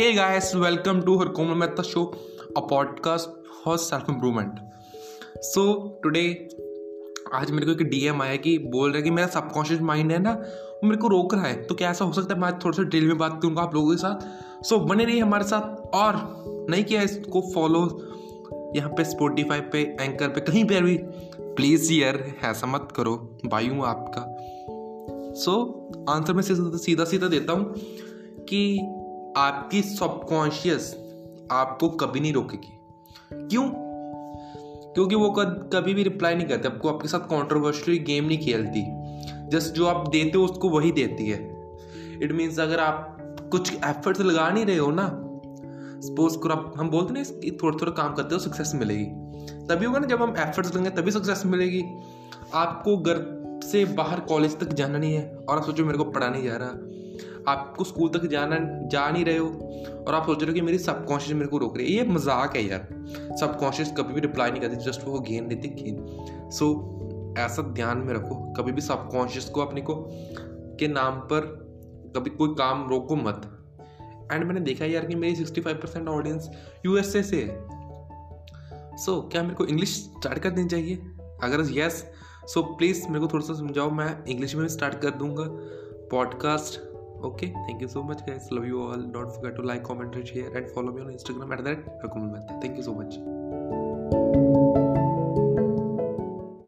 Hey guys, welcome to her Komal Mehta show, a podcast for self improvement. So today आज मेरे को एक DM आया कि बोल रहा है कि मेरा सबकॉन्शियस माइंड है ना वो मेरे को रोक रहा है। तो क्या ऐसा हो सकता है? मैं आज थोड़ा सा डिटेल में बात करूँगा आप लोगों के साथ। सो so, बने रहिए हमारे साथ और नहीं किया इसको फॉलो यहाँ पे स्पोटिफाई पे एंकर पे कहीं पर भी। प्लीज़ यार ऐसा मत करो। भाई हूँ आपका। सो so, आंसर मैं सीधा सीधा देता हूँ कि आपकी सबकॉन्शियस आपको कभी नहीं रोकेगी। क्यों? क्योंकि वो कभी भी रिप्लाई नहीं करती। आपको आपके साथ कॉन्ट्रोवर्शियल गेम नहीं खेलती। जस्ट जो आप देते हो, उसको वही देती है। इट मीन्स अगर आप कुछ एफर्ट्स लगा नहीं रहे हो ना सपोज़ करो आप, हम बोलते ना कि थोड़ा थोड़ा काम करते हो सक्सेस मिलेगी। तभी होगा ना जब हम एफर्ट्स लेंगे, तभी सक्सेस मिलेगी। आपको घर से बाहर कॉलेज तक जाना नहीं है। और आप सोचो मेरे को पढ़ा नहीं जा रहा। आपको स्कूल तक जाना जा नहीं रहे हो और आप सोच रहे हो कि मेरी सबकॉन्शियस मेरे को रोक रही है। ये मज़ाक है यार। सबकॉन्शियस कभी भी रिप्लाई नहीं करती जस्ट वो गेंद देती गेन सो ऐसा ध्यान में रखो। कभी भी सबकॉन्शियस को अपने को के नाम पर कभी कोई काम रोको मत। एंड मैंने देखा यार कि मेरी sixty five percent audience USA से है। सो so, क्या मेरे को इंग्लिश स्टार्ट कर देनी चाहिए? अगर यस सो प्लीज़ मेरे को थोड़ा सा समझाओ। मैं इंग्लिश में भी स्टार्ट कर दूँगा। Podcast okay thank you so much guys. Love you all. Don't forget to like comment and share and follow me on instagram at that thank you so much